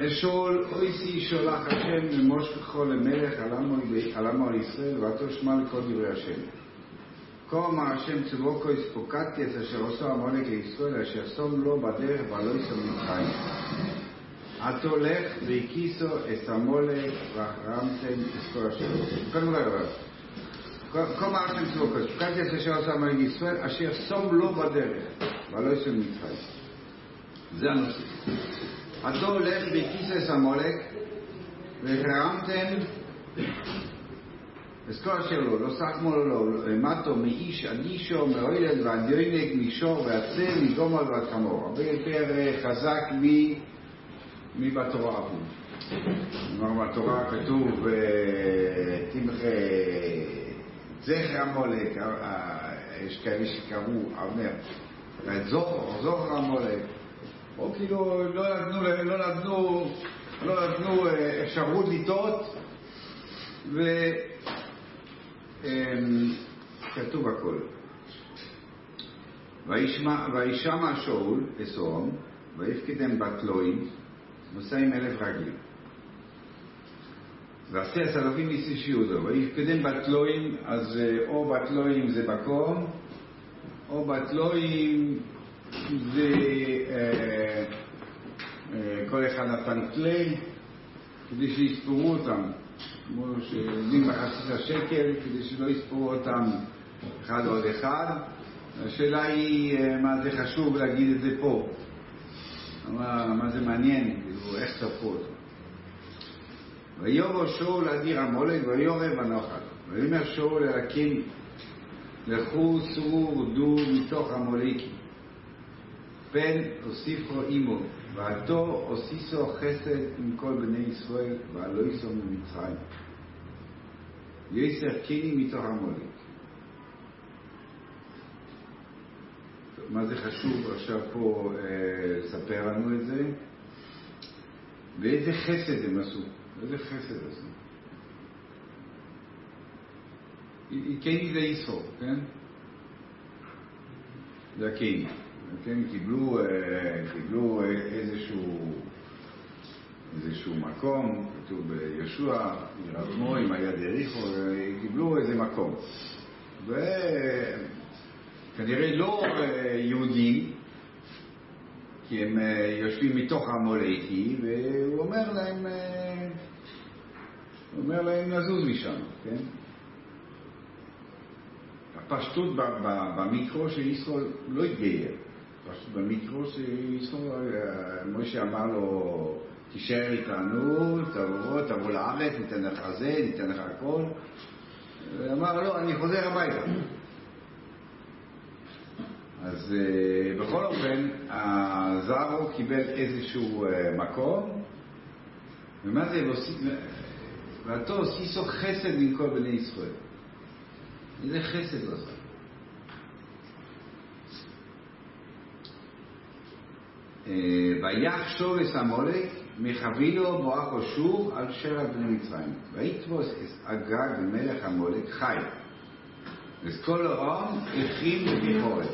אשול אויסי שולח השם למושכו למלך על עמו- על ישראל ואתו שמע לכל דברי השם. כה אמר השם צבוקו הספוקדתי את אשר עשו עמלק לישראל אשר שום לו בדרך ועלו יסום מצרים. עתו לך והקיסו את עמלק והחרמתם את כל אשר. רגע. כה אמר השם צבוקו הספוקדתי את אשר עשו עמלק לישראל אשר שום לו בדרך ועלו יסום מצרים. זה הנושא. עתו הולך והקיסו את עמלק והחרמתם אז כל אשר לו, לא סחמו לו, לא מטו מאיש עד אישו, מאוילד ועד יוינק, מישור ועצר, מגומר ועד חמור. הרבה יותר אה, חזק מבתורה אפילו. כלומר, בתורה כתוב, אה, תמחה זכר המולק, אה, אה, יש כאלה שקראו, אומר, זוכר המולק. או כאילו לא נתנו, לא נתנו, לא נתנו אה, אפשרות לטעות, ו... אמ, הכל. וישמע- שאול אסום, ויפקדם בתלויים, נוסע עם אלף רגלים. ועשה עשרפים איסיש יהודו, ויפקדם בתלויים, אז אה, או בתלויים זה מקום, או בתלויים זה אה, אה, כל אחד נתן כלי כדי שיספרו אותם, כמו שנותנים בחצי השקל, כדי שלא יספרו אותם אחד עוד אחד. השאלה היא אה, מה זה חשוב להגיד את זה פה. מה, מה זה מעניין, כאילו, איך ספרו אותו. ויובו שאול אדיר המולק ויורב הנוחל. ויאמר שאול אלקים לכו סורו ורדו מתוך המולקים. פן הוסיפו עמו, ועתו הוסיסו חסד עם כל בני ישראל, ועלו יסו ממצרים. יסר קיני מתוך המולק. מה זה חשוב עכשיו פה אה, לספר לנו את זה? ואיזה חסד הם עשו? איזה חסד עשו? קיני זה איסור, כן? זה הקיני. כן, קיבלו, אה, קיבלו אה, איזשהו, איזשהו מקום, כתוב ביהושע, עיר עצמו עם היד יריחו, אה, קיבלו איזה מקום. וכנראה לא יהודים, כי הם יושבים מתוך העמולקי, והוא אומר להם, הוא אומר להם לזוז משם, כן? הפשטות במיקרו של ישראל לא התגייר. ישראל, אה, משה אמר לו, תישאר איתנו, תבוא, תבוא לארץ, ניתן לך זה, ניתן לך הכל. הוא אמר, לא, אני חוזר הביתה. אז אה, בכל אופן, הזרו קיבל איזשהו אה, מקום, ומה זה, ואתו הוסיסו חסד עם כל בני ישראל. איזה חסד עשה. ויחשוב את המולק מחבילו בואכו שוב על שבע בני מצרים. ויתפוס את אגג מלך המולק חי. אז כל העם הכין בכורת.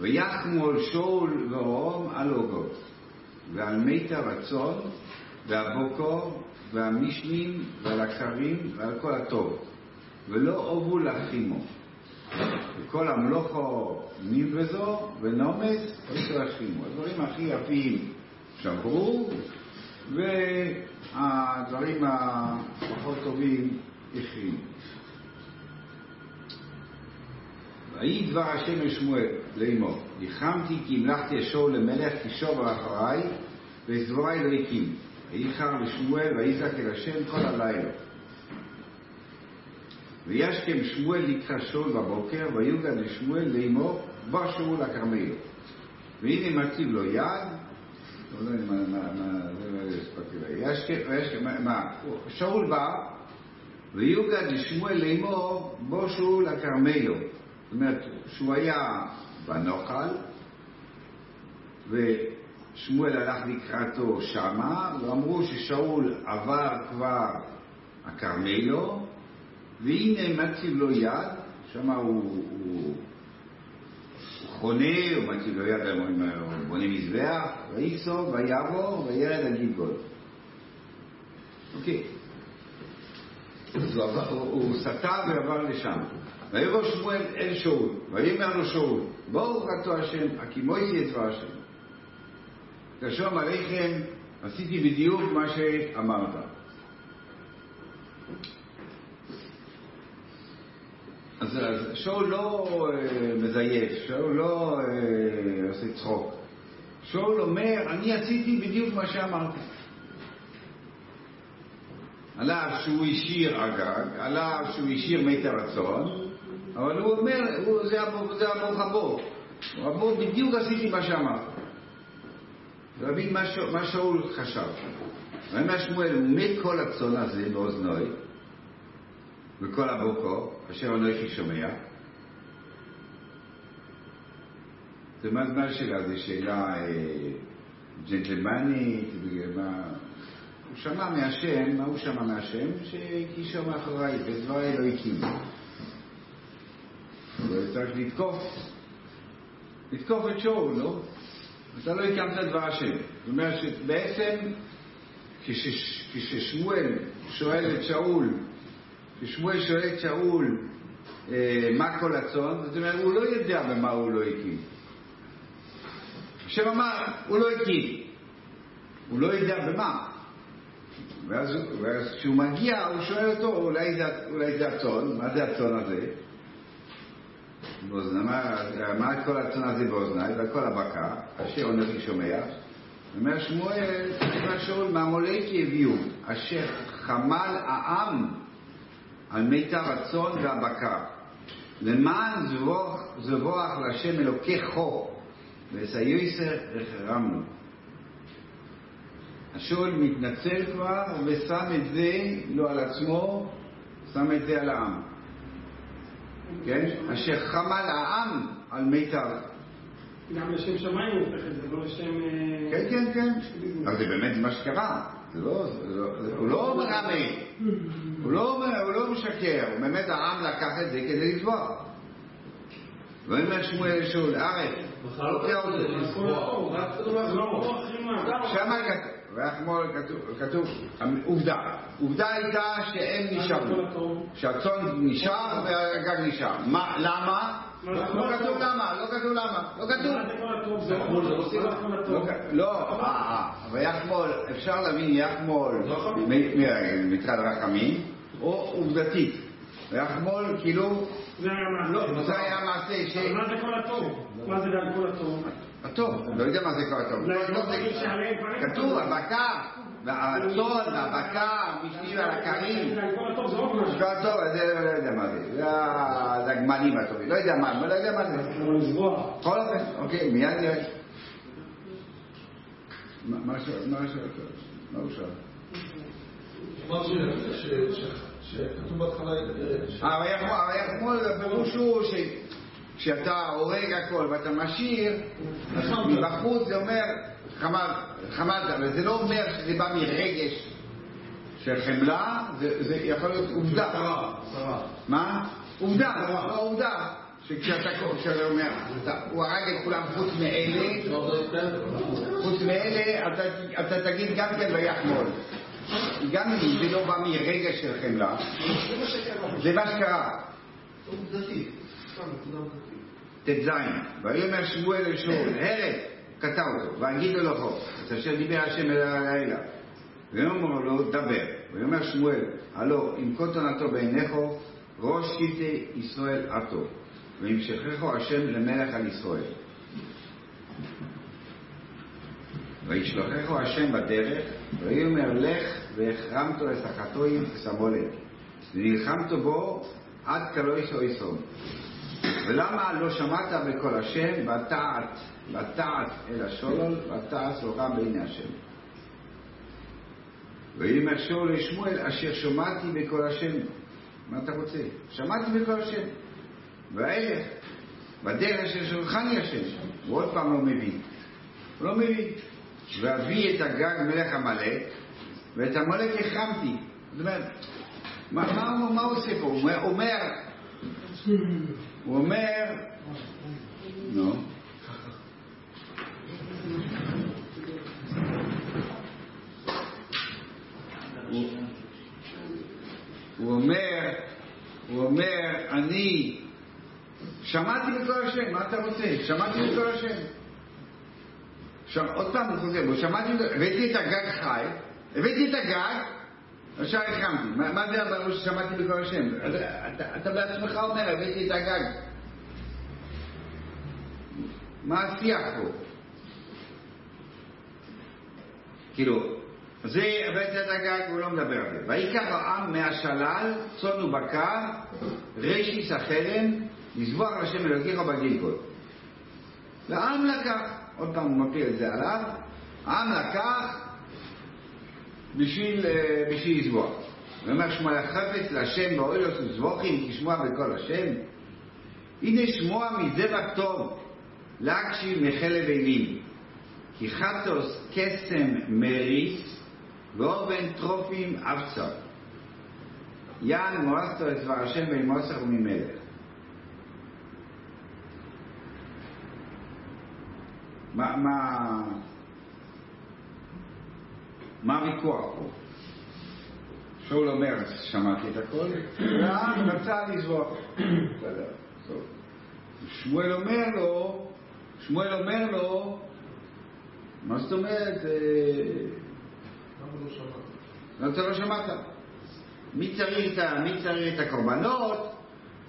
ויחמו על שאול ורום על אוגות, ועל מיתר הצאן, והבוקור, והמשנים, ועל הכרים, ועל כל הטוב. ולא אובו להחימו. וכל המלוכו נבזו ונומס, להחימו. הדברים הכי יפים שמרו, והדברים הפחות טובים החרימו. ויהי דבר השם אל שמואל לאמור, ניחמתי כי המלכתי אשור למלך כי שור אחריי וסבורי לא הקים. ויחר לשמואל ויזעק אל השם כל הלילה. וישכם שמואל לקרא שאול בבוקר ויוגד לשמואל לאמור בא שאול לכרמל. והנה מציב לו יד, לא יודע מה, לא הספקתי ישכם, וישכם, מה, שאול בא ויוגד לשמואל לאמור בוא שאול לכרמלו. זאת אומרת, שהוא היה בנוחל, ושמואל הלך לקראתו שמה, ואמרו ששאול עבר כבר הכרמלו, והנה מציב לו יד, שמה הוא, הוא, הוא חונה, הוא מציב לו יד בונה מזבח, ויקסו, ויעבור, וירד גלגול. אוקיי. הוא, הוא, הוא סטה ועבר לשם. ויבוא שמואל אל שאול, ויאמר לו שאול, בואו רצו השם, הקימויתי את דבר השם. תשום עליכם, עשיתי בדיוק מה שאמרת. אז, שאול לא אה, מזייף, שאול לא אה, עושה צחוק. שאול אומר, אני עשיתי בדיוק מה שאמרתי. על אף שהוא השאיר אגג, על אף שהוא השאיר מת הרצון, אבל הוא אומר, הוא, זה המוח הבור. הבור בדיוק עשיתי מה שאמרתי. להבין מה, שאול חשב. ויאמר שמואל, מת כל הצאן הזה באוזנוי, וכל הבוקו, אשר אנוכי שומע. זה מה זמן שלה, זו שאלה אה, ג'נטלמנית, מה... הוא שמע מהשם, מה הוא שמע מהשם? שקישו מאחוריי, ודבר אלוהיקים. הוא צריך לתקוף, לתקוף את שאול, לא? אתה לא הקמת דבר השם. זאת אומרת שבעצם כששמואל שואל את שאול, כששמואל שואל את שאול אה, מה כל הצאן, זאת אומרת הוא לא יודע במה הוא לא הקים. השם אמר, הוא לא הקים. הוא לא יודע במה. ואז, ואז כשהוא מגיע, הוא שואל אותו, אולי זה, אולי זה הצאן, מה זה הצאן הזה? באוזנה, מה כל הצאן הזה באוזניי, וכל הבקר, אשר אנוכי שומע. אומר שמואל, אומר שאול, מהמולקי הביאו, אשר חמל העם על מיתר הצאן והבקר, למען זבוח להשם אלוקי חו, וסייוסר החרמנו. השאול מתנצל כבר ושם את זה לא על עצמו, שם את זה על העם. כן? אשר חמל העם על מיתר. גם לשם שמיים הוא הופך את זה, לא לשם... אה, כן, כן, כן. אבל זה באמת מה שקרה. לא, לא, הוא לא מרמה, הוא לא, הוא לא משקר, באמת העם לקח את זה כדי לזבוח. ואומר שמואל שאול, ארץ, כתוב, כתוב, עובדה, עובדה הייתה שהם נשארו, שהצאן נשאר והגג נשאר. למה? לא כתוב למה, לא כתוב למה, לא כתוב. לא, ויחמול, אפשר להבין יחמול מצד רחמים, או עובדתית. ויחמול כאילו, זה היה מעשה ש... מה זה כל הטוב? מה זה כל הטוב? הטוב, לא יודע מה זה כל הטוב. כתוב, הבקר, והצאן, והבקר, משנים על הקרים. כל הטוב, זה לא יודע מה זה. זה הגמלים הטובים. לא יודע מה, לא יודע מה זה. בכל אופן, אוקיי, מיד נראה. מה הוא שאל? שכתוב בהתחלה... אה, ויחמול, הפירוש הוא שכשאתה הורג הכל ואתה משאיר, מבחוץ זה אומר חמדת, אבל זה לא אומר שזה בא מרגש של חמלה, זה יכול להיות עובדה. מה? עובדה, לא עובדה. שכשאתה אומר, הוא הרג את כולם חוץ מאלה, חוץ מאלה, אתה תגיד גם כן ויחמול. גם אם זה לא בא מרגע של חמלה, זה מה שקרה. ט"ז, ויאמר שמואל אל שאול, הרב, קטע אותו, ואגידו לו חוק, את אשר דיבר השם אל הלילה. ויאמר לו, דבר. ויאמר שמואל, הלא, אם כה תונתו בעיניכו, ראש קטעי ישראל עתו, וימשככו השם למלך על ישראל. וישלחכו השם בדרך, ויאמר לך והחרמתו את החטואים סמולת, ונלחמת בו עד כלויסו יסום. ולמה לא שמעת בקול השם, ותעת, ותעת אל השולל, ותעש לך בעיני השם. ויאמר שאול לשמואל, אשר שמעתי בקול השם. מה אתה רוצה? שמעתי בקול השם. והילך, בדרך אשר שלחני השם. הוא עוד פעם לא מבין. הוא לא מבין. ואביא את הגג מלך עמלק, ואת עמלק החמתי. זאת אומרת, מה, מה, מה הוא עושה פה? הוא אומר, הוא אומר, נו, הוא, הוא אומר, הוא אומר, אני שמעתי בקול השם, מה אתה רוצה? שמעתי בקול השם. שם, עוד פעם הוא חוזר, הוא שמעתי, הבאתי את הגג חי, הבאתי את הגג, עכשיו החמתי. מה, מה זה אמרנו ששמעתי בקול השם? אתה, אתה בעצמך אומר, הבאתי את הגג. מה השיח פה? כאילו, זה את הגג, הוא לא מדבר על זה. ויקח העם מהשלל, צאן ובקר, רשיס החרם, לזבוח לשם אלוקיך בגלגול. והעם לקח, עוד פעם הוא מפיל את זה עליו, העם לקח בשביל, אה, בשביל לזבוח. הוא אומר שמוע חפץ להשם באוילוס וזבוחים תשמוע בקול השם. הנה שמוע מזבח טוב, להקשיב מחלב אילים. כי חטוס קסם מריס ואורבן טרופים אבצר. יען מואסתו את דבר השם בין מוסר וממלך. מה, מה, מה הוויכוח פה? שאול אומר, שמעתי את הכל, והעם רצה לזרוח. שמואל אומר לו, שמואל אומר לו, מה זאת אומרת? למה לא שמעת? אתה לא שמעת? צריך את, ה- מי צריך את הקורבנות?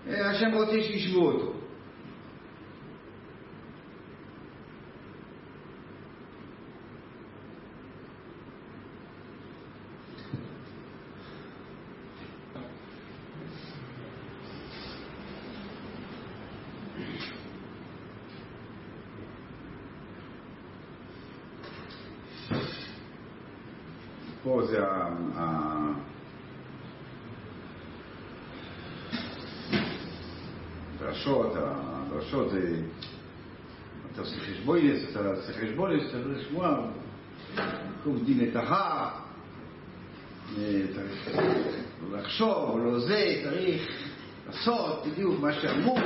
אה, השם רוצה שישבו אותו. פה זה ה... ה- הדרשות, הדרשות זה... אתה עושה עושה חשבונס, אתה צריך לשמוע, קוב דין את ההר, אה, צריך לחשוב, לא זה, צריך לעשות בדיוק מה שאמור,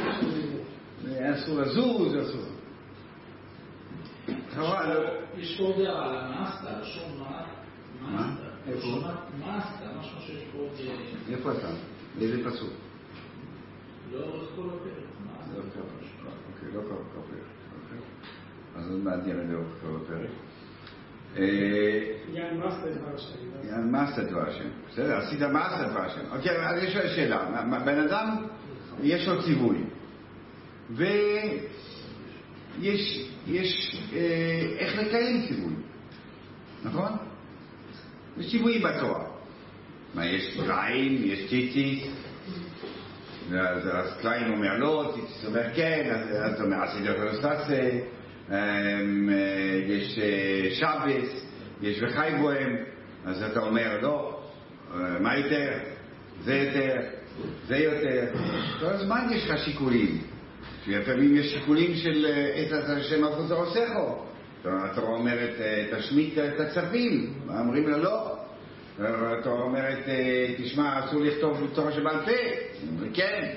אה, אסור לזוז, אסור. יש פה הערה על המאסת, לשון מה? מאסת. איפה? מאסת, משהו שיש פה. אה, איפה אתה? באיזה פסוק? לאורך כל הפרק. לא מאסת. קרוב, אוקיי, לא קרוב. אוקיי. אז עוד מעט נראה לאורך כל הפרק. אה, יען מאסת את דבר השם. בסדר, עשית עשה דבר השם. אוקיי, אז יש שאלה. בן אדם, יש לו ציווי. ויש יש, אה, איך לקיים ציווי, נכון? יש ציוויים בתורה. מה, יש קלעים, יש ציציס, אז קליין אומר לא, ציציס אומר כן, אז אתה אומר עשיתי אותו אמ, אה, יש אה, שבס, יש וחי בוהם, אז אתה אומר לא, אה, מה יותר, זה יותר, זה יותר, כל הזמן יש לך שיקולים, לפעמים יש שיקולים של את השם אחוז עושךו, התורה אומרת תשמיט את הצווים, אומרים לה לא, התורה אומרת, תשמע, אסור לכתוב תורה שבעל פה. וכן,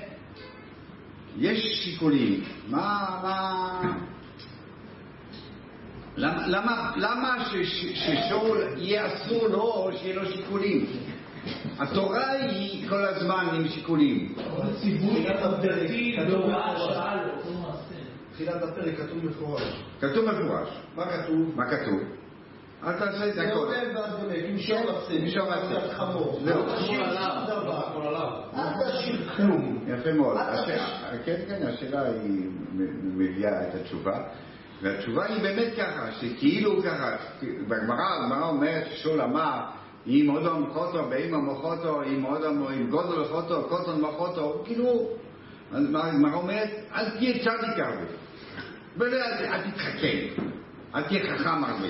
יש שיקולים. מה, מה... למה, למה, למה ש- ש- ששאול יהיה אסור לו שיהיה לו שיקולים? התורה היא כל הזמן עם שיקולים. הציווי תחילת הפרק כתוב מפורש. כתוב מפורש. מה כתוב? מה כתוב? אל תעשה את זה הכל. עולה ואז בונה, תמשור לצאת, תמשור לצאת. חמור. זהו. אל תשאיר שום דבר. אל תשאיר כלום. יפה מאוד. כן, כן, השאלה היא מביאה את התשובה. והתשובה היא באמת ככה, שכאילו ככה, בגמרא, הגמרא אומרת ששאול אמר, אם עוד המחותו, באם המחותו, אם עוד המ- אם גודל מחותו, קוטון מחותו, כאילו, אז הגמרא אומרת, אל תהיה צדיק הרבה. אל תתחכם, אל תהיה חכם הרבה.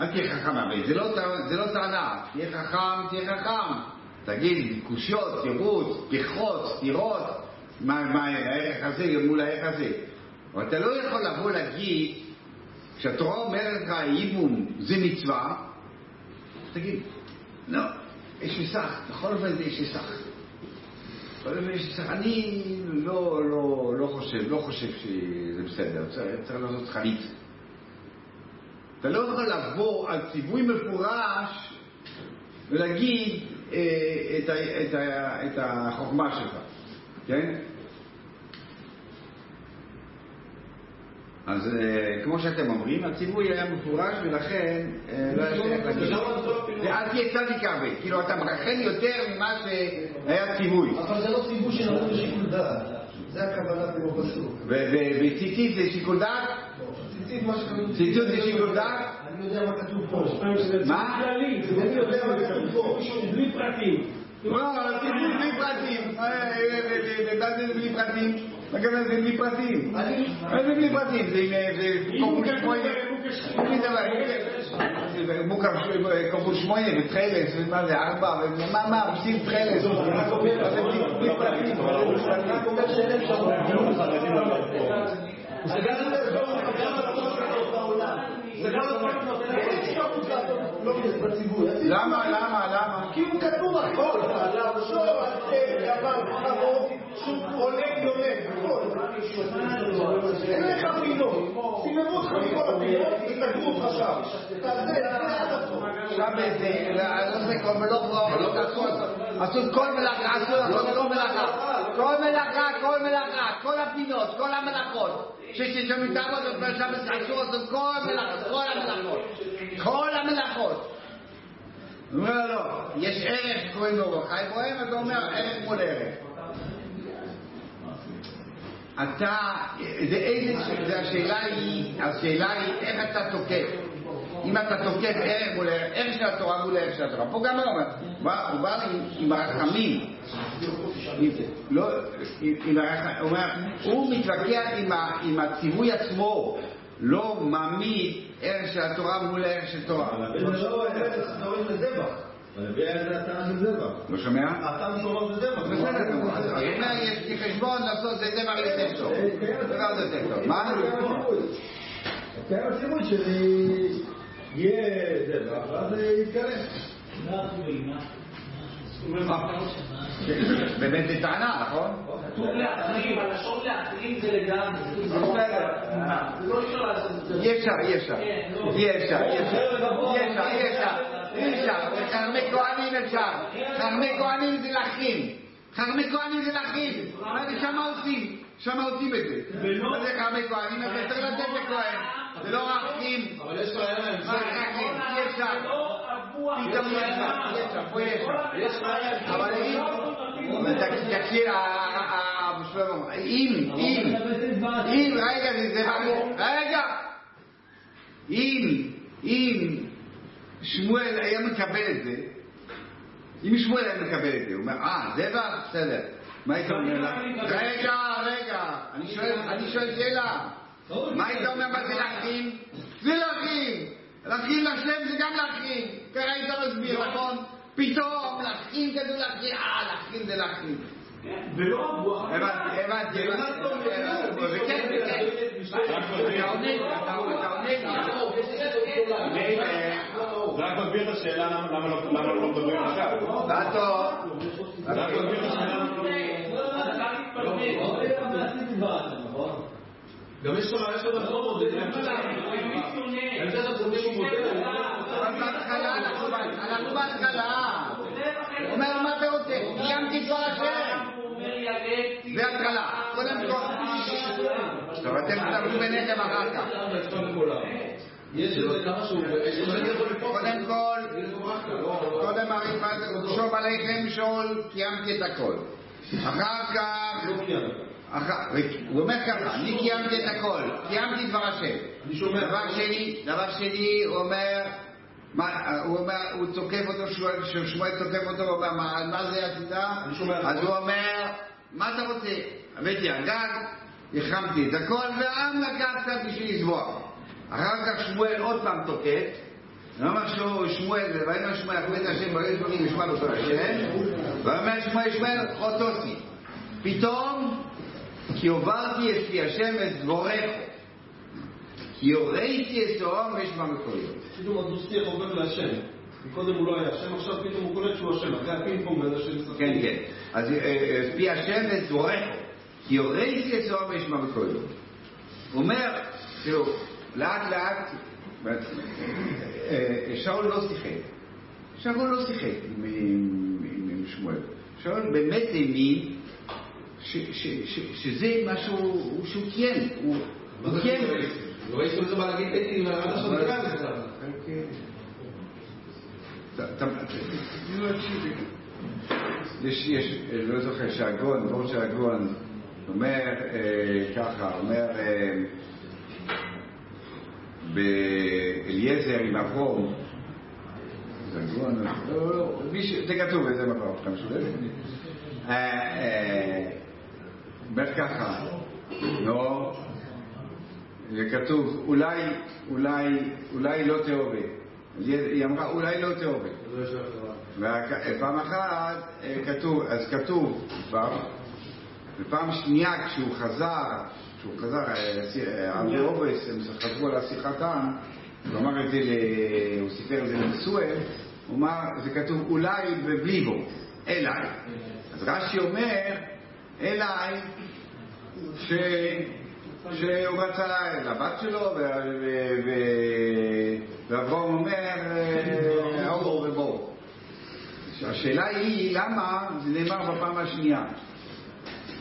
אל תהיה חכם הרבה, זה לא, טע- זה לא טענה, תהיה חכם, תהיה חכם. תגיד, קושיות, תירוץ, פרחות, סתירות, מה הערך הזה מול הערך הזה. אבל אתה לא יכול לבוא להגיד, כשהתורה אומרת לך ייבום זה מצווה, תגיד, לא, יש לי סך, בכל אופן יש לי סך. בכל אופן יש לי סך, אני לא, לא, לא חושב, לא חושב שזה בסדר, צריך לעשות חליץ. אתה לא יכול לבוא על ציווי מפורש ולהגיד אה, את, ה, את, ה, את החוכמה שלך, כן? אז אה, כמו שאתם אומרים, הציווי היה מפורש ולכן אה, לא היה שייך להגיד. ואל תהיה צדיק הרבה, כאילו אתה מרחם יותר ממה שהיה ציווי. אבל זה לא ציווי שנתון לשיקול דעת. זה הכוונה כמו פסוק. ו- ו- וציצית זה שיקול דעת? ציצית זה שיקול דעת? אני יודע מה כתוב פה. מה? כללי, זה אני יודע מה כתוב פה. בלי פרטים. לא, אבל ציצית בלי פרטים. אה, אה, אה, בלי פרטים? הכוונה זה בלי פרטים? מה זה בלי פרטים? זה קומפוס שמונה. קומפוס שמונה ותכלס, ומה זה ארבע, ומה מה, עושים תכלס. זה בלי- פרטים? זה גם זה גם לא. למה, למה, למה? כי הוא כתוב הכל, עולה יונק, הכל. אין לך פינות, סיממו אותך מכל הפינות, וסגרו אותך שם. תעשה זה עד הסוף. עכשיו זה, לא זה כל מלאכה, לא עשו כל מלאכה, עשו כל מלאכה, כל מלאכה, כל מלאכה, כל הפינות, כל המלאכות, ששם תעבוד, שם עשו לעשות כל מלאכה, כל המלאכות, כל המלאכות. אומר לא, יש ערך שקוראים לו חי בוהם, אתה אומר ערך מול ערך. אתה, זה איזה, זה השאלה היא, השאלה היא איך אתה תוקף. אם אתה תוקף ערך מול ערך, של התורה מול ערך של התורה. פה גם הוא אומר, הוא בא עם- הרחמים. לא, הוא מתווכח עם הציווי עצמו, לא מעמיד ערך של התורה מול ערך של תורה. זה לא באמת, זה הולך לזבח. זה של זבח. לא שומע? הטעם אמר זה זבח. בסדר, יש לי חשבון לעשות זה דבר יותר טוב. דבר יותר טוב. מה? קיים הציווי שיהיה זבח, ואז זה יתקרב. באמת זה טענה, נכון? להחרים, הלשון להחרים זה לגמרי. זה לא-. זה לא את זה. אי אפשר, אי אפשר. כן, לא. אי אפשר, אי אפשר. אי אפשר, אי אפשר. חרמי כהנים אפשר. חרמי כהנים זה להחרים. חרמי כהנים זה להחרים. מה זה שמה עושים? שמה עושים את זה. מה זה חרמי כהנים? אתה צריך לתת לכהן. זה לא להחרים. אבל יש מה להמשך. זה? אי אפשר. פתאום אי אפשר. אי אפשר. פה יש. אבל אם... תקשיב, שלמה, אם, אם, אם, רגע, רגע, אם, אם שמואל היה מקבל את זה, אם שמואל היה מקבל את זה, הוא אומר, אה, זה בא, בסדר. מה היית אומר לה? רגע, רגע, אני שואל, שאלה. מה היית אומר מה זה להכין? זה להכין. להכין לשם זה גם להכין. ככה היית מסביר, נכון? פתאום להכין כזה להכין, אה, להכין זה להכין. ולא אבו, הבנתי, הבנתי, הבנתי. וכן, וכן. אתה עונה לי, אתה עונה לי. זה רק מסביר את השאלה למה למה לא למה לא מדברים עכשיו. מה טוב? זה רק מסביר את השאלה למה לא גם יש לו ראיה של רפורמות. ההמשך הצדיק הוא מודל. אבל בהתחלה, אנחנו אנחנו בהתחלה. הוא אומר, מה אתה רוצה? קיימתי כבר השם. זה התחלה. קודם כל. טוב, אתם תדברו ביניכם אחר כך. קודם כל, קודם הרי מה זה, שוב עליכם שאול, קיימתי את הכל. אחר כך, לא הוא אומר ככה, אני קיימתי את הכל, קיימתי דבר השם. דבר שני, דבר שני, הוא אומר, הוא אומר, הוא תוקף אותו, שמואל- תוקף אותו, הוא אומר, מה, זה שומע. אז הוא אומר, מה אתה רוצה? הבאתי הגג, החמתי את הכל, והעם לקח קצת בשביל לזבוח. אחר כך שמואל עוד פעם תוקף, ואומר שמואל, ויאמר שמואל, הכבד השם ברגע שמואל ישמע בכל השם, ואומר שמואל שמואל חוטוסי. פתאום, כי הובלתי את פי השם ואת דבורך, כי הוריתי את תהום וישמע בקולו. פתאום הדו-שיח עובר להשם. קודם הוא לא היה השם, עכשיו פתאום הוא קולט שהוא השם. אחרי הפינג פונג הזה של משחקים. כן, כן. אז אה, אה, פי השם ואת דבורך, כי הוריתי את תהום וישמע בקולו. הוא אומר, תראו, לאט לאט, אה, אה, שאול לא שיחק. שאול לא שיחק עם, עם, עם, שמואל. שאול באמת האמין ש- ש- ש- שזה משהו שהוא קיים, הוא קיים. לא להגיד עד עכשיו להקשיב. יש, יש, לא זוכר, שהגון, בור של הגון, אומר אה, ככה, אומר באליעזר עם אברום, זה לא, לא, לא, זה כתוב באיזה מקום, אתה משודד? אה, אה, אומר ככה, לא, זה כתוב, אולי, אולי, אולי לא תאהבי. היא אמרה, אולי לא תאהבי. ופעם אחת אה, כתוב, אז כתוב כבר, ופעם שנייה כשהוא חזר, כשהוא חזר, אבי אובס, הם חזרו על השיחתם, הוא אמר את זה, הוא סיפר את זה לנשואל, הוא אמר, זה כתוב אולי ובלי בו, אליי. אז רש"י אומר, אליי, ש... שהוא רצה לבת שלו, ו- ו- ו- ואברהם אומר, אה, אור ובואו. השאלה היא, למה זה נאמר בפעם השנייה,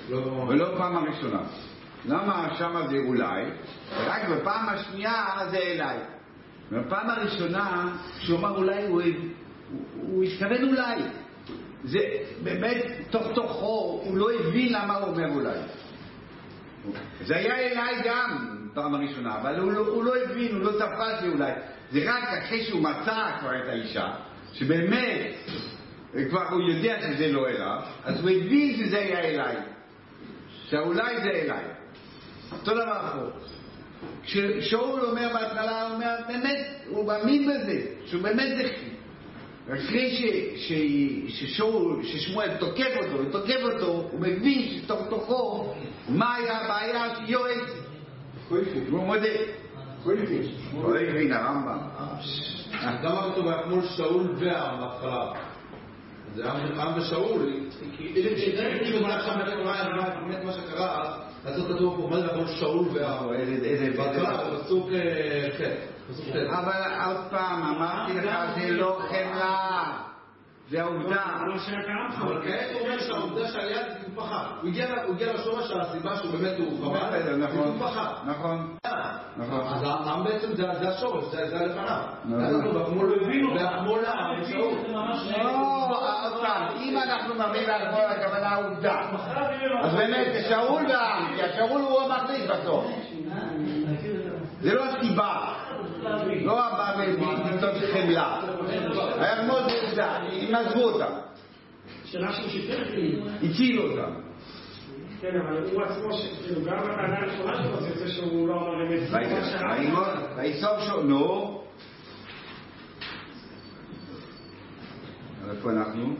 לא- ולא בפעם הראשונה? למה שמה זה אולי, ורק בפעם השנייה זה אליי? בפעם הראשונה, כשהוא אמר אולי, הוא, הוא, הוא התכוון אולי. זה באמת, תוך תוכו, הוא לא הבין למה הוא אומר אולי. זה היה אליי גם פעם הראשונה, אבל הוא לא, הוא לא הבין, הוא לא תפס לי אולי. זה רק אחרי שהוא מצא כבר את האישה, שבאמת, כבר הוא יודע שזה לא אליו, אז הוא הבין שזה היה אליי. שהאולי זה אליי. אותו דבר פה. כששאול אומר בהתחלה, הוא אומר, באמת, הוא מאמין בזה, שהוא באמת זכי. אחרי ש, ש, ששאול, ששמואל תוקף אותו, ותוקף אותו, הוא מבין שתוך תוכו, מה היה הבעיה שיועץ, והוא מודה. הוא לא הבין הרמב"ם. למה כתוב מול שאול בהתחלה? זה עם ושאול. כי אם הוא עכשיו באמת מה שקרה, אז לא כתוב פה, מה זה מול שאול איזה- בהתחלה, בפסוק אה, ח'. פסוק ח'. אבל עוד פעם, אמרתי לך, זה לא חמלה, זה העובדה. לא שהיה קרה לך, אבל כעת הוא אומר שהעובדה כי הוא פחד. הוא הגיע לשורש הסיבה שהוא באמת הוא חבל, נכון. נכון, נכון. אז העם בעצם זה זה השורש, זה זה לפניו. נכון. אז אנחנו מול מול העם ושאול. לא, עוד פעם, אם אנחנו מראים לעצמו הכוונה עובדה, אז באמת זה שאול והעם, כי השאול הוא המחליט בסוף. זה לא הסיבה, לא מצד חמלה. היה מאוד עובדה, הם עזבו אותם. הצילו אותם. כן, אבל הוא עצמו, כאילו, גם בטענה הראשונה שלו, זה שהוא לא אמר אמת. ויסוף שאול, נו, איפה אנחנו?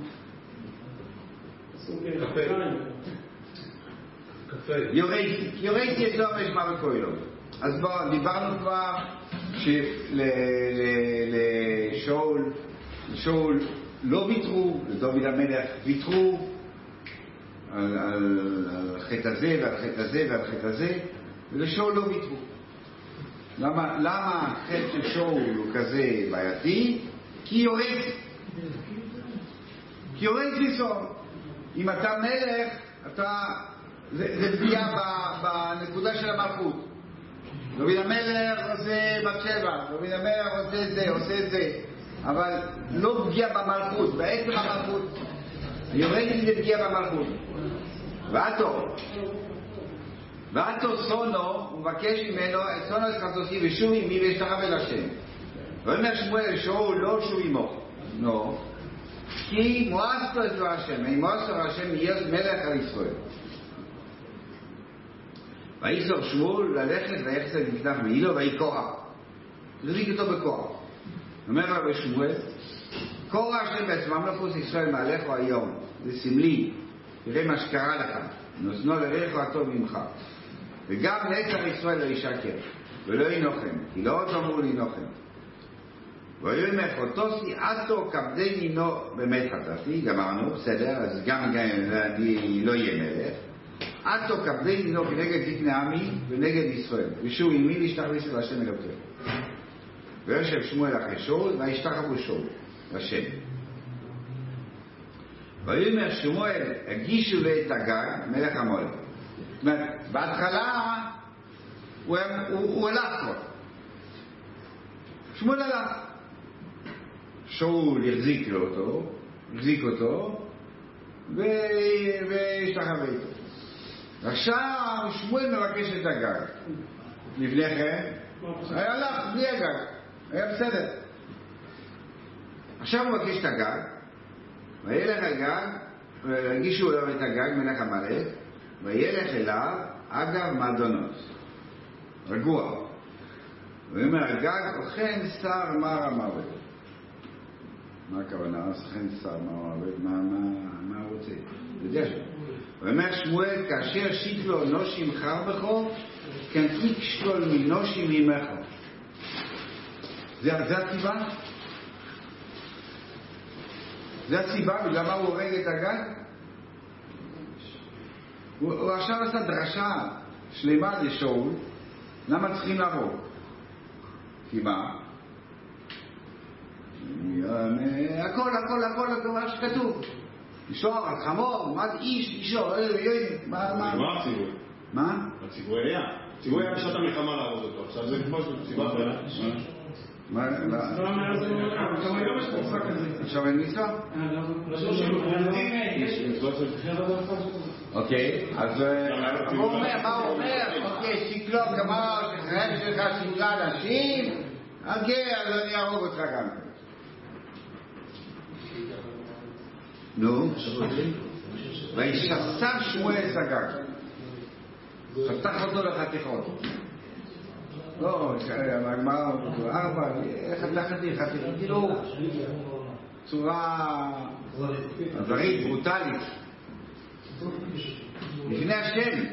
קפה. יורדתי את זוהר ושמע בכהלות. אז בוא, דיברנו כבר שלשאול, לשאול לא ויתרו, לדוד המלך ויתרו על, על, על החטא הזה ועל החטא הזה ועל החטא הזה, ולשאול לא ויתרו. למה, למה החטא של שאול הוא כזה בעייתי? כי יורד. כי יורד ניסון. אם אתה מלך, אתה... זה, פגיעה בנקודה של המלכות. דוד המלך עושה בת שבע, דוד המלך עושה את זה, עושה את זה, אבל לא פגיעה במלכות, בעצם המלכות. יורד לי זה פגיעה במלכות. ועתו, ועתו סונו, הוא מבקש ממנו, סונו את חסוסי ושוב עמי ואשתחווה אל השם. ואומר שמואל שאול לא שוב עמו, נו, כי מואסתו את דבר השם, אם מואסתו השם יהיה מלך על ישראל. ויסור שמואל ללכת ויחצה את מקדש מעילו ויהי קורח. זריק אותו בכוח. אומר רבי שמואל, קורח השם בעצמם לחוץ ישראל מעליך היום, זה סמלי, תראה מה שקרה לך, נוזנו לריך הטוב ממך. וגם נצר ישראל לא ישקר, ולא ינוחם, כי לא תאמרו לנוחם. ויאמר חוטוסי עתו כבדי נינו באמת חטאתי, גמרנו, בסדר, אז גם אני לא אהיה מלך. עתו כבדי נינו כנגד זקני עמי ונגד ישראל, ושוב עמי להשתחווה של השם אלוקינו. ויושב שמואל אחרי שאול, וישתחוו שאול. השם. ויאמר שמואל, הגישו לי את הגג, מלך המולק. זאת אומרת, בהתחלה הוא, הוא, הוא הלך כבר. שמואל הלך. שאול החזיק לו אותו, החזיק אותו, והשתחווה איתו. עכשיו שמואל מבקש את הגג. לפני כן, היה הלך בלי הגג, היה בסדר. עכשיו הוא מבקש את הגג, וילך הגג, והגישו אליו את הגג מלך עמלק, וילך אליו אגב מעדונות. רגוע. ואומר, הגג אוכן שר מר המוות. מה הכוונה? אוכן שר מר המוות? מה, הוא רוצה? הוא. ואומר שמואל, כאשר שיקלו נושים חר בכו, כן תקשקול מנושים ממך. זה, הסיבה? זה הסיבה בגלל מה הוא הורג את הגג? הוא, הוא עכשיו עשה דרשה שלמה לשאול, למה צריכים להרוג? כי מה? הכל, הכל, הכל, הכל מה שכתוב. לשור על חמור, מה איש, אישו, מה, מה? נגמר הציווי. מה? הציווי היה. הציווי היה בשעת המלחמה להרוג אותו. עכשיו זה כמו סיבה אחרת. מה? לא. עכשיו אין מצווה? אה, לא, לא יש... אוקיי, אז אה, הוא אומר, מה הוא אומר? אוקיי, שיקלוק אמר שחרב שלך שיגלה נשים, אוקיי, אז אני אהרוג אותך גם. נו, וישסף שמואל סגג, חתך אותו לחתיכות. לא, הגמרא, ארבע, חתכתי, חתכתי, כאילו, צורה אכזרית, ברוטלית. לפני השם.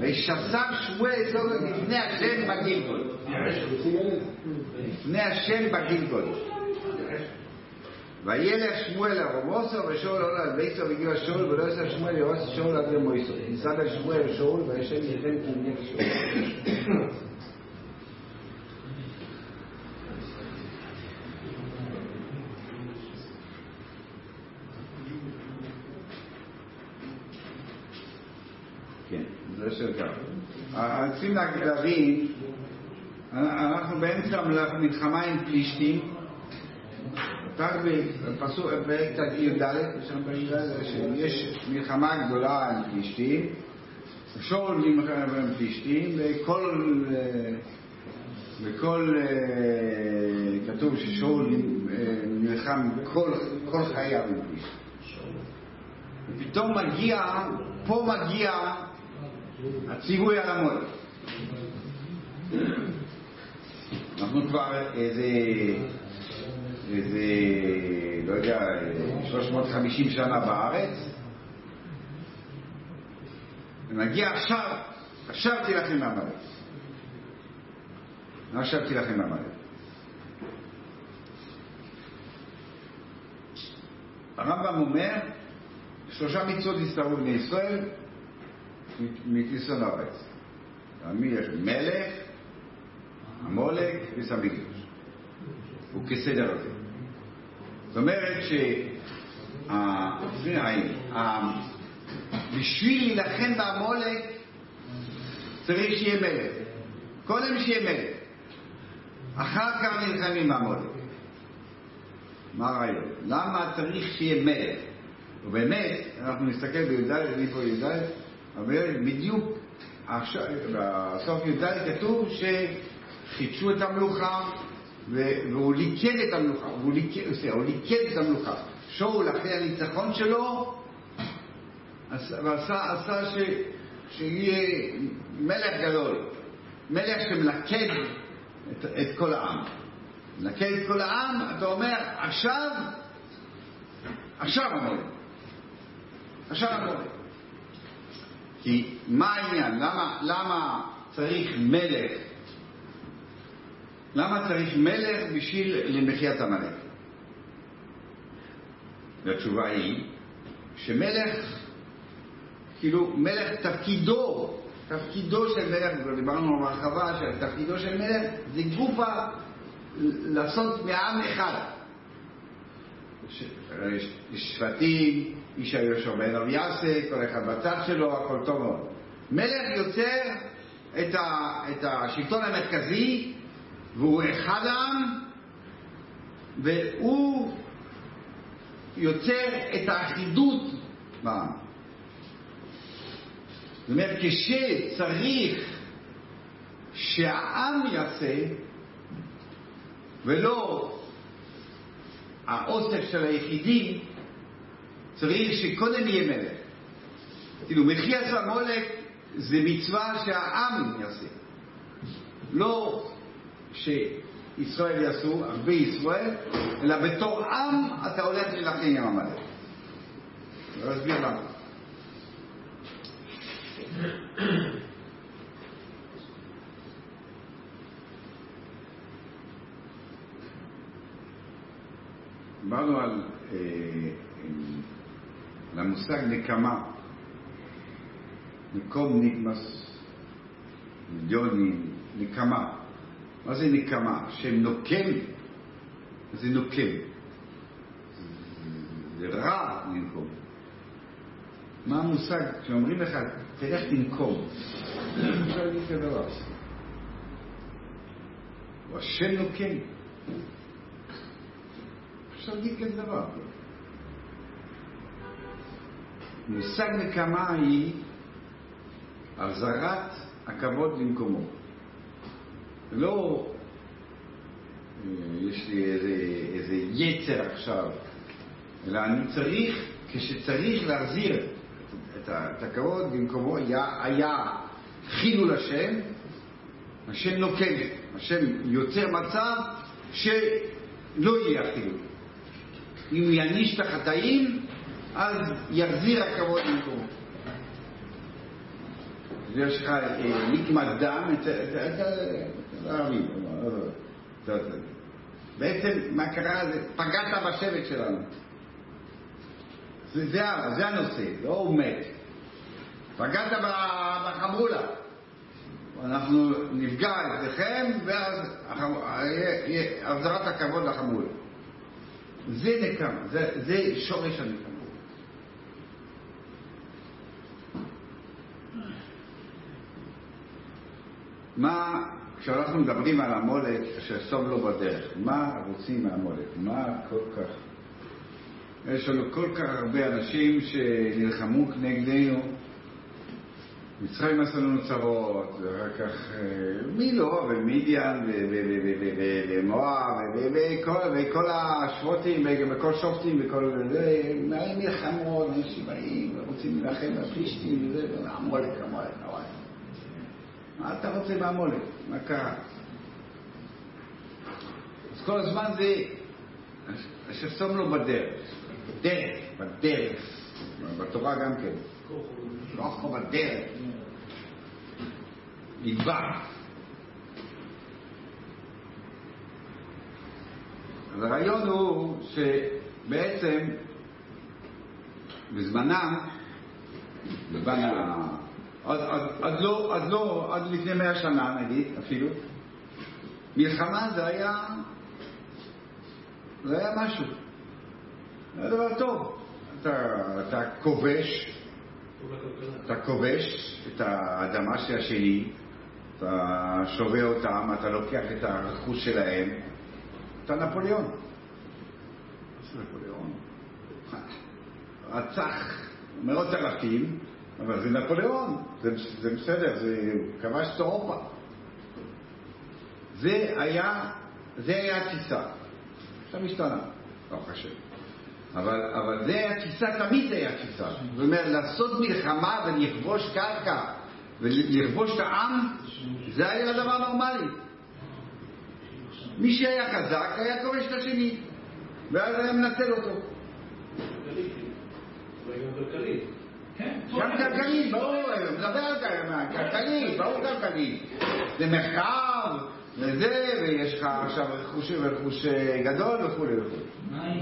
וישסף שמואל סוגר לפני השם בגלגול. לפני השם בגלגול. וילך שמואל ארומוסו ושאול עולה על ביתו והגיע לשאול ולא יסף שמואל ירוס שאול עד למויסו. ניסד על שמואל לשאול וישב יתן כמניח שאול. צריכים להבין, אנחנו באמצע המלחמה עם פלישתים, בפרק י"ד, יש לנו פרק י"ד, שיש מלחמה גדולה עם פלישתים, שאול מלחמה עם פלישתים, וכל, וכל, כתוב ששאול נלחם כל, כל חייו עם פלישתים. ופתאום מגיע, פה מגיע הציווי על המולך. אנחנו כבר איזה, איזה, לא יודע, 350 שנה בארץ, ונגיע עכשיו, עכשיו תילחם בעמלק. עכשיו תילחם בעמלק. הרמב"ם אומר, שלושה מצוות הסתרו בני ישראל מכיסון הארץ. מלך, המולק וסמביגוש. הוא כסדר הזה. זאת אומרת שבשביל להילחם בעמולק צריך שיהיה מלך. קודם שיהיה מלך. אחר כך נלחמים בעמולק. מה הרעיון? למה צריך שיהיה מלך? ובאמת, אנחנו נסתכל בי"ד, איפה י"ד, אבל בדיוק בסוף י"ד כתוב שחידשו את המלוכה והוא ליקד את המלוכה, הוא ליקד, הוא ליקד את המלוכה. שאול אחרי הניצחון שלו ועשה עשה ש, שיהיה מלך גדול, מלך שמלכד את, את כל העם. מלכד את כל העם, אתה אומר, עכשיו, עכשיו המולק. עכשיו המולק. כי מה העניין? למה, למה צריך מלך? למה צריך מלך בשביל למחיית עמלק? והתשובה היא שמלך, כאילו מלך תפקידו, תפקידו של מלך, כבר דיברנו בהרחבה שתפקידו של מלך זה גופה לעשות מעם אחד. ש- שבטים, איש היהושע בן רב יעשה, כל אחד בצד שלו, הכל טוב מאוד. מלך יוצר את, ה, את השלטון המרכזי, והוא אחד העם, והוא יוצר את האחידות בעם. זאת אומרת, כשצריך שהעם יעשה, ולא האוסף של היחידים, צריך שקודם יהיה מלך. כאילו, מחיית המולק זה מצווה שהעם יעשה. לא שישראל יעשו, הרבה ישראל, אלא בתור עם אתה הולך להילחם עם עמלק. אני אסביר למה. דיברנו על, אה, על המושג נקמה. נקום נקמס, יוני, נקמה. מה זה נקמה? שם נוקם, זה נוקם. זה רע לנקום. מה המושג כשאומרים לך, תלך תנקום? אפשר להגיד כזה דבר. הוא השם נוקם. אפשר להגיד כזה דבר. מושג נקמה היא החזרת הכבוד למקומו. לא אה, יש לי איזה, איזה יצר עכשיו, אלא אני צריך, כשצריך להחזיר את, הכבוד במקומו, היה, היה חילול השם, השם נוקם, השם יוצר מצב שלא יהיה החילול. אם יעניש את החטאים, אז יחזיר הכבוד למקומו. יש לך אה, נקמת דם, את- את- את- את הערבים. זה- זה. בעצם מה קרה? זה פגעת בשבט שלנו. זה, זה, זה הנושא, לא הוא מת. פגעת בחמולה. אנחנו נפגע אצלכם, ואז יהיה- החזרת הכבוד לחמולה. זה נקמה, זה, זה שורש הנקמה. מה, כשאנחנו מדברים על המולק שסוב לו בדרך, מה רוצים מהמולק? מה כל כך... יש לנו כל כך הרבה אנשים שנלחמו נגדנו. מצרים עשו לנו צרות, ואחר כך, אה, מי לא, אבל מידיאן ו- ו- ו- ו- ו- ו- ומואב וכל- השבטים וכל שופטים וכל זה, מלחמות, אנשים באים ורוצים להילחם בפלישתים וזה, והמולק, המולק, המולק. מה אתה רוצה מהמולק? מה קרה? אז כל הזמן זה ששם לו בדרך, בדרך, בדרך, בתורה גם כן, כוחו בדרך, נדבק. אז הרעיון הוא שבעצם בזמנם, בזמן. עד, עד, עד, לא, עד, לא, עד לפני מאה שנה נגיד, אפילו, מלחמה זה היה, זה היה משהו, זה היה דבר טוב. אתה, אתה כובש, אתה כובש את האדמה של השני, אתה שובה אותם, אתה לוקח את הרכוש שלהם, אתה נפוליאון. נפוליאון? רצח מאות אלפים, אבל זה נפוליאון, זה, זה בסדר, זה כבש את אירופה. זה היה, זה היה התפיסה. עכשיו השתנה, ברוך השם. אבל, אבל זה היה תפיסה, תמיד זה היה תפיסה. זאת אומרת, לעשות מלחמה ולכבוש קרקע ולכבוש את העם, זה היה דבר נורמלי. מי שהיה חזק היה כובש את השני, ואז היה מנצל אותו. גם כלכלית, ברור, הוא מדבר על כלכלית, ברור כלכלית. זה מחקר, וזה, ויש לך עכשיו רכוש, רכוש גדול וכולי וכולי.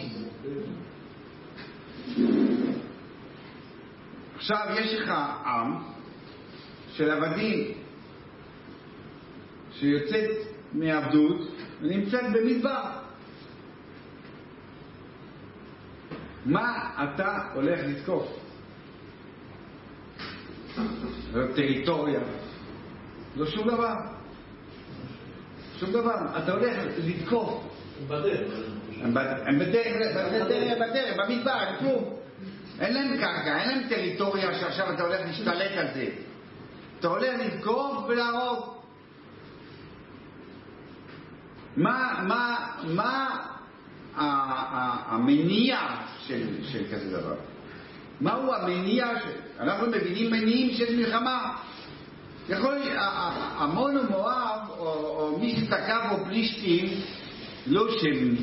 עכשיו יש לך עם של עבדים שיוצאת מעבדות ונמצאת במדבר. מה אתה הולך לתקוף? לא טריטוריה, לא שום דבר. שום דבר. אתה הולך לתקוף. הם בדרך, בדרך, בדרך, במדבר, אין כלום. אין להם קרקע, אין להם טריטוריה שעכשיו אתה הולך להשתלט על זה. אתה הולך לתקוף ולהרוג. מה, מה, מה המניע של, של כזה דבר? מהו המניע? של... אנחנו מבינים מניעים של מלחמה. יכול להיות, עמון ומואב, או, או מי שתקע בו פלישתים, לא שהם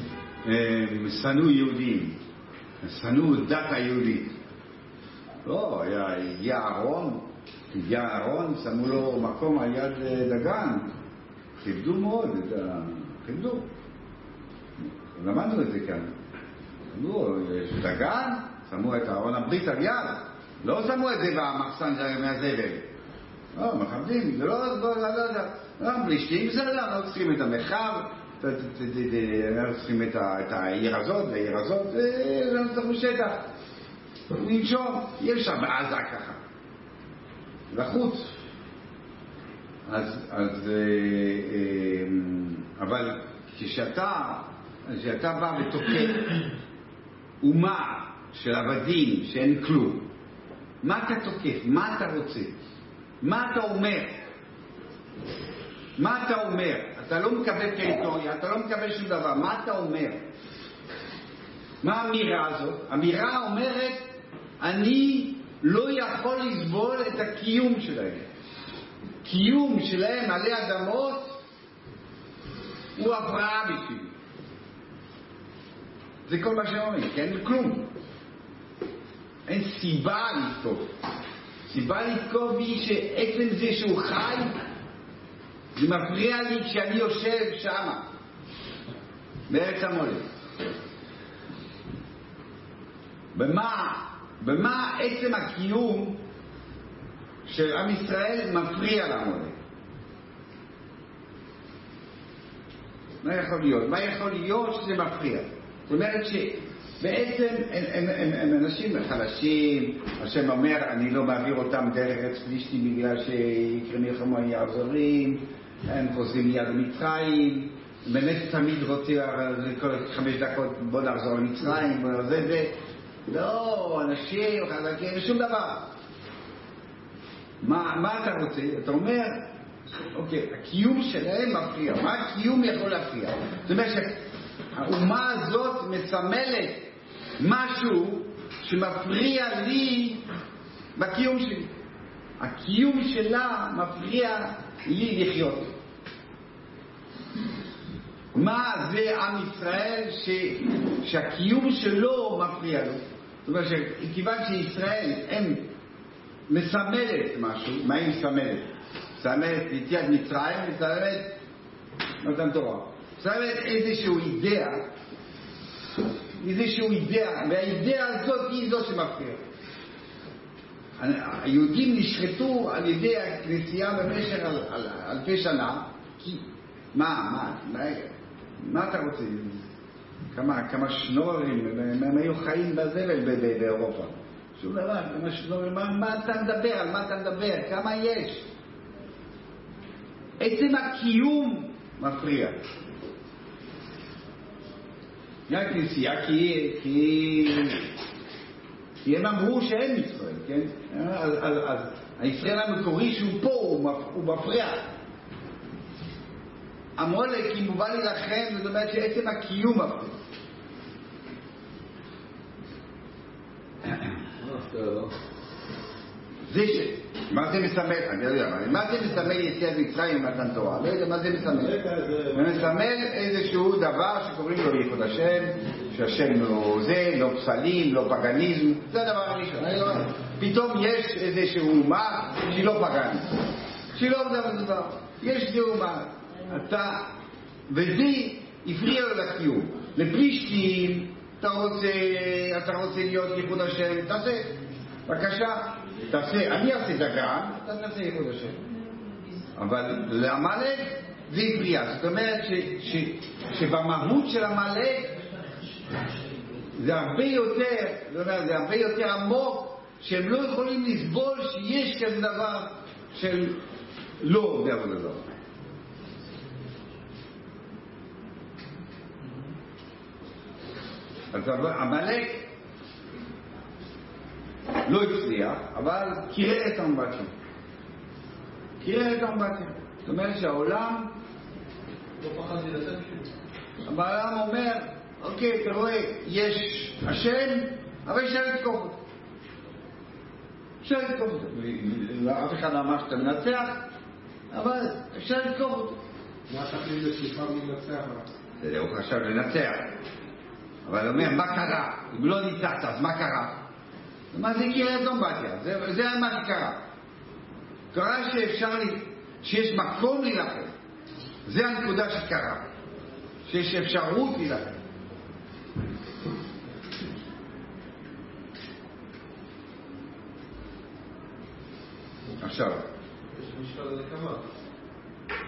שנאו יהודים, שנאו דת היהודית. לא, הגיע אהרון, הגיע אהרון, שמו לו מקום על יד דגן. כיבדו מאוד את ה... כיבדו. למדנו את זה כאן. דגן, שמו את אהרון הברית על יד. לא שמו את זה במחסן מהזבל. לא, מכבדים, זה לא, לא, לא, לא, לא, לא, פלישתים בסדר, לא צריכים את המרחב, לא צריכים את העיר הזאת והעיר הזאת, לא צריכים שטח. לנשום, יש שם בעזה ככה. לחוץ. אז, אז, אבל כשאתה, כשאתה בא ותוקף אומה של עבדים שאין כלום, מה אתה תוקף? מה אתה רוצה? מה אתה אומר? מה אתה אומר? אתה לא מקבל טריטוריה, אתה לא מקבל שום דבר, מה אתה אומר? מה האמירה הזאת? אמירה אומרת, אני לא יכול לסבול את הקיום שלהם. קיום שלהם עלי אדמות הוא הפרעה בשבילי. זה כל מה שהם אומרים, כי אין כלום. אין סיבה לתקוף. סיבה לתקוף היא שעצם זה שהוא חי, זה מפריע לי כשאני יושב שמה, בארץ המולד. במה, במה עצם הקיום של עם ישראל מפריע למולד? מה יכול להיות? מה יכול להיות שזה מפריע? זאת אומרת שבעצם הם, הם, הם, הם אנשים חלשים, השם אומר, אני לא מעביר אותם דרך ארץ פלישתים בגלל שיקרה מלחמה יעזורים, הם חוזרים מיד למצרים, באמת תמיד רוצה כל חמש דקות בוא נחזור למצרים, בוא זה זה. לא, אנשים חזקים, שום דבר. מה, מה אתה רוצה? אתה אומר, אוקיי, הקיום שלהם מפריע. מה הקיום יכול להפריע? זאת אומרת שהאומה הזאת מסמלת משהו שמפריע לי בקיום שלי. הקיום שלה מפריע לי לחיות. מה זה עם ישראל ש... שהקיום שלו מפריע לו? זאת אומרת שכיוון שישראל הם מסמלת משהו, מה היא מסמלת? מסמלת יציאת מצרים, מסמלת מתן תורה. מסמלת איזשהו אידאה, איזשהו אידאה, והאידאה הזאת היא זו שמפריעה. היהודים נשחטו על ידי הכנסייה במשך אלפי שנה, כי מה, מה, מה, מה אתה רוצה? כמה, כמה שנורים, הם היו חיים בזבל באירופה. שום דבר, כמה שנורים, מה, מה אתה מדבר? על מה אתה מדבר? כמה יש? עצם הקיום מפריע. גם כנסייה כי, כי, כי הם אמרו שאין ישראל, כן? אז, אז, אז הישראל המקורי שהוא פה הוא, מפריע. המולק, אם הוא בא להילחם, זאת אומרת שעצם הקיום מפריע. זה ש... מה זה מסמל? אני לא יודע, מה זה מסמל יציאת מצרים עם מתן תורה? לא יודע מה זה מסמל. זה מסמל איזשהו דבר שקוראים לו ייחוד השם, שהשם לא זה, לא פסלים, לא פגניזם, זה הדבר הראשון. פתאום יש איזשהו אומה שהיא לא פגנית, שהיא לא עובדה בדבר. יש איזו אומה, אתה, וזה הפריע לו לקיום. לפלישתים, אתה רוצה, אתה רוצה להיות ייחוד השם, תעשה. בבקשה, תעשה, אני אעשה דגן, אתה תעשה ייחוד השם. אבל לעמלק זה הפריע. זאת אומרת ש, ש, שבמהות של עמלק זה הרבה יותר, זאת אומרת, זה הרבה יותר עמוק, שהם לא יכולים לסבול שיש כזה דבר של לא עובדי עבודה. אז עמלק לא הצליח, אבל קירר את האמבטיה. קירר את האמבטיה. זאת אומרת שהעולם, לא לצאת כאילו. העולם אומר, אוקיי, אתה רואה, יש השם, אבל אפשר לתקוף אותו. אפשר לתקוף אותו. אף אחד לא אמר שאתה מנצח, אבל אפשר לתקוף אותו. מה תכליל לשליחה מלנצח? זה הוא חשב לנצח. אבל הוא אומר, מה קרה? אם לא ניצחת, אז מה קרה? מה זה קריית אמבטיה? זה, זה מה שקרה. קרה שאפשר, ל- שיש מקום להילחם. זה הנקודה שקרה. שיש אפשרות להילחם. עכשיו, יש משקל הנקמה.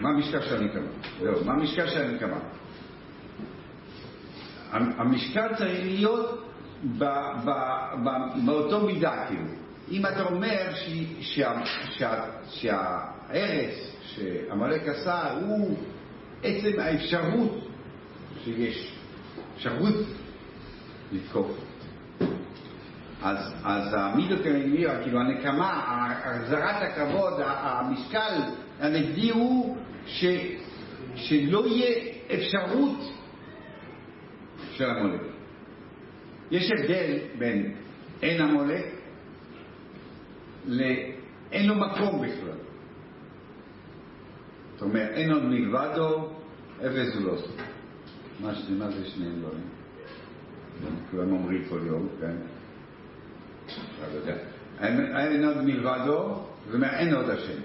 מה המשקל של הנקמה? זהו, מה המשקל של הנקמה? המשקל צריך להיות ב, ב, ב, באותו מידה, כאילו. אם אתה אומר שההרס שעמלק עשה הוא עצם האפשרות שיש, אפשרות לתקוף. אז, אז המידו כנגדיר, כאילו הנקמה, החזרת הכבוד, המשקל הנגדי הוא ש, שלא יהיה אפשרות של עמלק. יש הבדל בין אין עמלק לאין לו מקום בכלל. זאת אומרת, אין עוד מלבדו, אפס הוא לא עושה. מה זה שני דברים? כולם אומרים כל יום, כן? יודע. אין עוד מלבדו, זאת אומרת, אין עוד השם.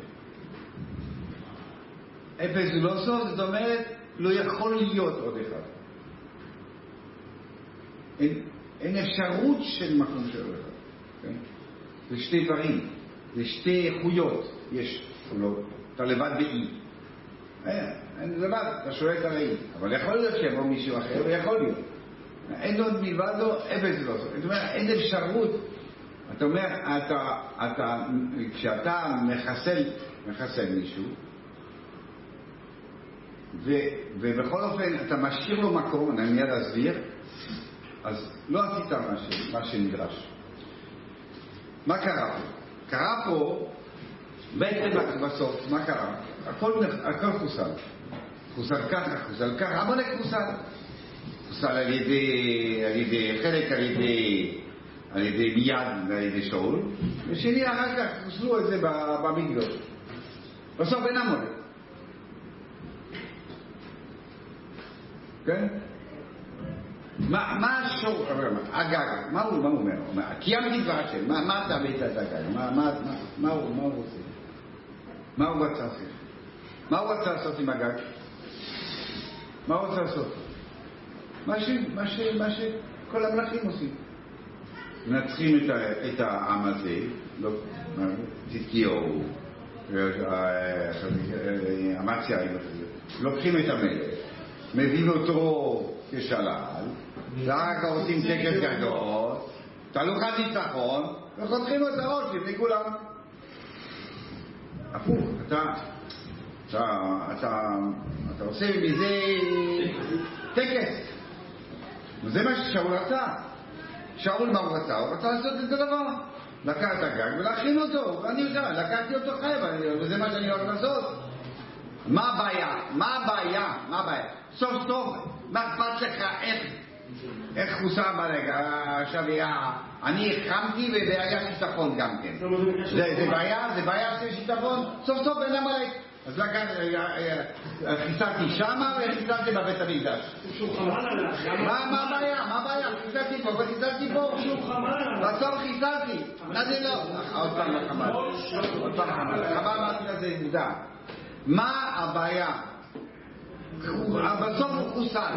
אפס הוא לא סוף, זאת אומרת, לא יכול להיות עוד אחד. אין, אין אפשרות של מקום של עוד אחד. כן? זה שתי דברים, זה שתי איכויות. יש, לא, אתה לבד באי. אין, אין לבד, אתה שואל את הראי. אבל יכול להיות שיבוא מישהו אחר, ויכול להיות. אין עוד מלבדו, אפס לא. זאת אומרת, אין אפשרות. אתה אומר, אתה, אתה, כשאתה מחסל, מחסל מישהו, ו, ובכל אופן אתה משאיר לו מקום, אני מיד אסביר, אז לא עשית מה, ש, מה שנדרש. מה קרה פה? קרה פה, בעצם בסוף, מה קרה? הכל, הכל חוסל. חוסל ככה, חוסל ככה, עמלק חוסל. חוסל על ידי, על ידי חלק, על ידי, על ידי מיד ועל ידי שאול, ושני אחר כך חוסלו את זה במקדוש. בסוף אין עמלק. כן? מה, מה השור, הגג, מה הוא, מה הוא אומר? אומר, קיימתי דבר השם, מה, מה אתה הבאת את הגג? מה, מה, מה, מה, הוא, מה הוא רוצה? מה הוא רצה לעשות? מה הוא רצה לעשות עם הגג? מה הוא רוצה לעשות? מה, ש, מה, ש, מה שכל המלאכים עושים. מנצחים את, את העם הזה, לא, צדקיהו, אמציה, לוקחים את המלך, מביאים אותו כשלל, ואחר עושים טקס גדול, תהלוכת ניצחון, וחותכים את הראש לפני כולם. הפוך, אתה, אתה, אתה, אתה עושה מזה טקס. וזה מה ששאול רצה. שאול מה הוא רצה? הוא רצה לעשות את הדבר. לקח את הגג ולהכין אותו, ואני יודע, לקחתי אותו חי, וזה מה שאני הולך לעשות. מה הבעיה? מה הבעיה? מה הבעיה? סוף סוף, מה אכפת לך איך, איך חוסם ברגע? עכשיו היה, אני החמתי והיה שיטפון גם כן. זה, זה בעיה? זה בעיה של שיטפון? סוף סוף אין עמלק. אז לקח, חיסלתי שמה וחיסלתי בבית המקדש. מה הבעיה? מה הבעיה? חיסלתי פה וחיסלתי פה. בסוף חיסלתי. מה זה לא? עוד פעם חמל. עוד פעם חמל. חמל אמרתי לזה מודע. מה הבעיה? בסוף הוא חוסל.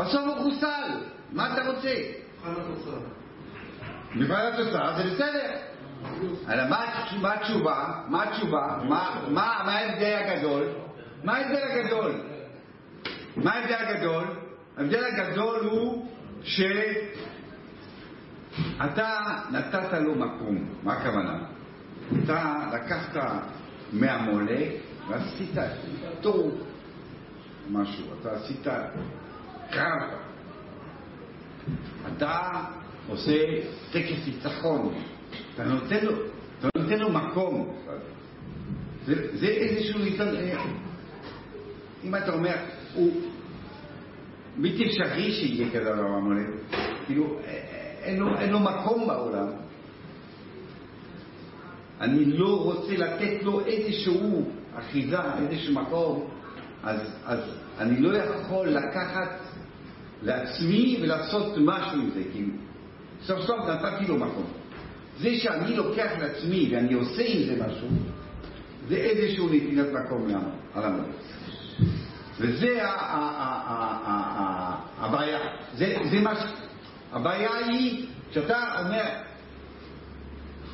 בסוף הוא חוסל. מה אתה רוצה? מבחן התוצאה. זה בסדר. אלא מה התשובה? מה התשובה? מה- ההבדל הגדול? מה ההבדל הגדול? מה ההבדל הגדול? ההבדל הגדול הוא שאתה נתת לו מקום, מה הכוונה? אתה לקחת מהמולה ועשית איתו משהו, אתה עשית קרב. אתה עושה טקס ניצחון, אתה נותן לו, אתה נותן לו מקום. זה, זה איזשהו ניסיון, אה, אם אתה אומר, הוא בלתי אפשרי שיהיה כזה דבר המולה, כאילו, אה, אין לו, אין לו מקום בעולם. אני לא רוצה לתת לו איזשהו אחיזה, איזשהו מקום, אז, אז אני לא יכול לקחת לעצמי ולעשות משהו עם זה, כאילו. סוף סוף נתתי לו מקום. זה שאני לוקח לעצמי ואני עושה עם זה משהו, זה איזשהו נתינת מקום על המולדת. וזה הבעיה. זה, זה מה ש... הבעיה היא שאתה אומר,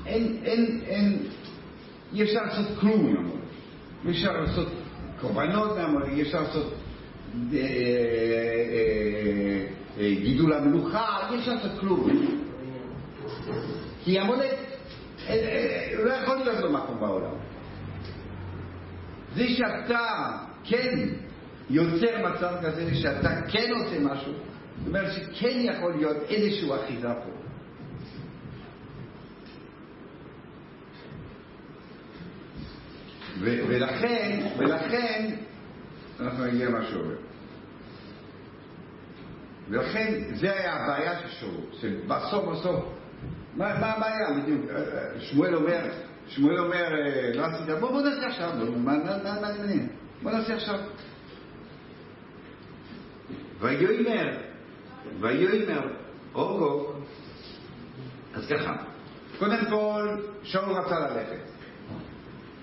אין, אין, אין, אי אפשר לעשות כלום המולדת. אי אפשר לעשות קורבנות מהמולדת, אי אפשר לעשות גידול המלוכה, אי אפשר לעשות כלום. כי המולדת, לא יכול להיות במקום בעולם. זה שאתה כן יוצר מצב כזה, שאתה כן עושה משהו, זאת אומרת שכן יכול להיות איזשהו אחיזה פה. ולכן, ולכן, אנחנו נגיע למה שאומר. ולכן, זה היה הבעיה של שאול, שבסוף בסוף, מה, מה הבעיה בדיוק? שמואל אומר, שמואל אומר, לא עשית, בוא, בוא נעשה עכשיו, מה מעניין? בוא נעשה עכשיו. ויאמר, ויאמר, אורגו, אז ככה, קודם כל, שאול רצה ללכת.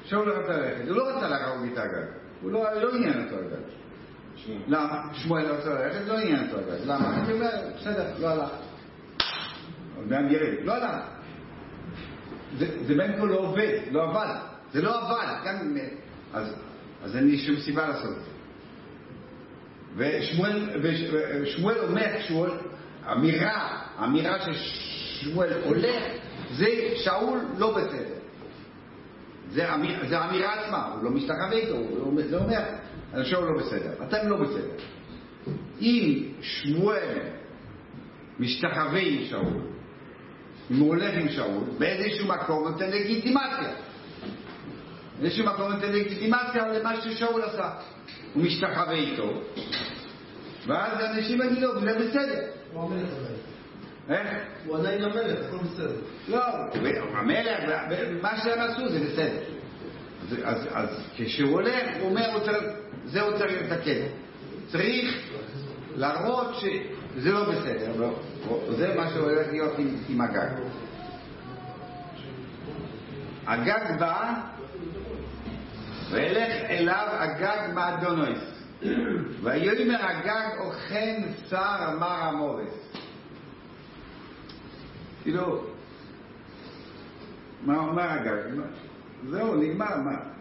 שאול רצה ללכת, הוא לא רצה להרוג את הגג, הוא לא, לא עניין אותו הגג. למה? שמואל רצה ללכת, לא עניין אותו הגג. למה? אני אומר, בסדר, לא הלך. עוד מעט נראה, לא הלך. זה, בין כה לא עובד, לא עבד. זה לא עבד, גם... אז, אז אין לי שום סיבה לעשות את זה. ושמואל, אומר, שמואל, אמירה, אמירה ששמואל הולך, זה שאול לא בסדר. זה, אמיר, זה אמירה עצמה, הוא לא מסתכם איתו, הוא לא, אומר, שאול לא בסדר, אתם לא בסדר. אם שמואל משתחווה עם שאול, אם הוא הולך עם שאול, באיזשהו מקום נותן לגיטימציה. באיזשהו מקום נותן לגיטימציה למה ששאול עשה. הוא משתחווה איתו, ואז אנשים יגידו, זה בסדר. הוא המלך. איך? הוא עדיין המלך, הכל בסדר. לא, המלך, מה שהם עשו זה בסדר. אז, אז, אז כשהוא הולך, הוא אומר, הוא צריך לתקן. צריך להראות שזה לא בסדר. זה מה שהולך להיות עם, עם הגג. הגג בא, וילך אליו הגג מאדונויס. ויאמר הגג אוכן שר אמר המורס. כאילו, מה אומר הגג? זהו, נגמר, מה?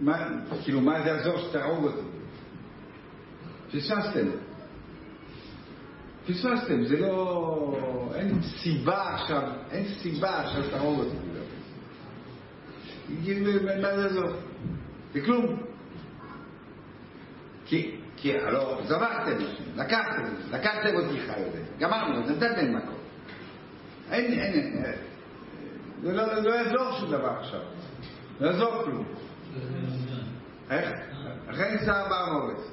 מה, כאילו, מה זה יעזור שתהרוג אותי? פספסתם. פספסתם, זה לא... אין סיבה עכשיו, אין סיבה עכשיו שתהרוג אותי. מה זה יעזור? זה כלום. כי, כי הלא זבחתם, לקחתם, לקחתם אותי חי הזה, גמרנו, נתתם מקום. אין, אין, אין, זה לא, לא יעזור שום דבר עכשיו, לא יעזור כלום. איך? לכן שר בארץ.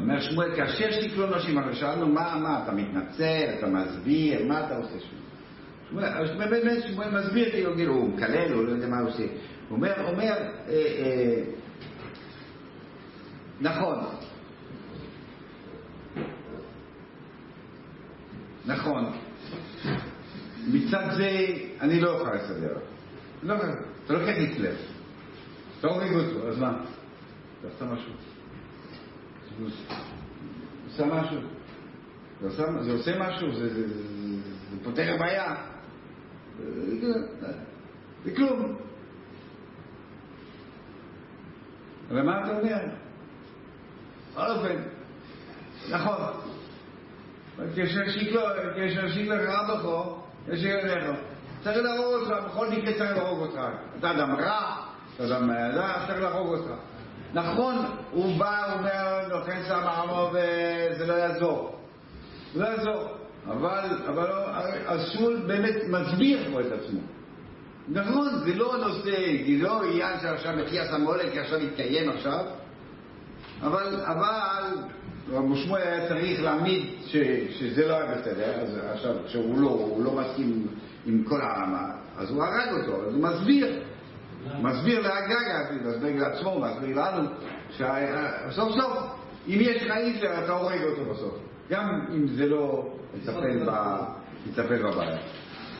אומר שמואל, כאשר שיקלו נשים, אבל שאלנו, מה, מה, אתה מתנצל, אתה מסביר, מה אתה עושה שם? באמת שמואל מסביר, כאילו, הוא מקלל, הוא לא יודע מה הוא עושה. הוא אומר, אומר, אה, אה, נכון. נכון. מצד זה אני לא אוכל לסדר. לא יכול. היטלר. אתה הורג אותו, אז מה? עושה משהו. עושה משהו. זה עושה, זה עושה משהו, זה, זה, זה, זה פותר בעיה. זה כלום. ומה אתה אומר? בכל אופן, נכון, כשהשיקלר רע בכו, יש ילך. צריך להרוג אותך, בכל מקרה צריך להרוג אותך. אתה אדם רע, אתה אדם רע, צריך להרוג אותך. נכון, הוא בא, הוא אומר, נותן שם עמו וזה לא יעזור. לא יעזור. אבל, אבל אז שמואל באמת מסביר פה את עצמו. נכון, זה לא נושא, זה לא עניין שעכשיו מחיית המולק, עכשיו יתקיים עכשיו, אבל, אבל רב שמואל היה צריך להעמיד שזה לא היה בסדר, אז עכשיו, שהוא לא, לא מסכים עם כל העם, אז הוא הרג אותו, אז הוא מסביר. מסביר לאגגה, מסביר לעצמו, מסביר לנו, שסוף סוף, אם יש לך היטלר, אתה הורג אותו בסוף. גם אם זה לא יטפל בבעיה.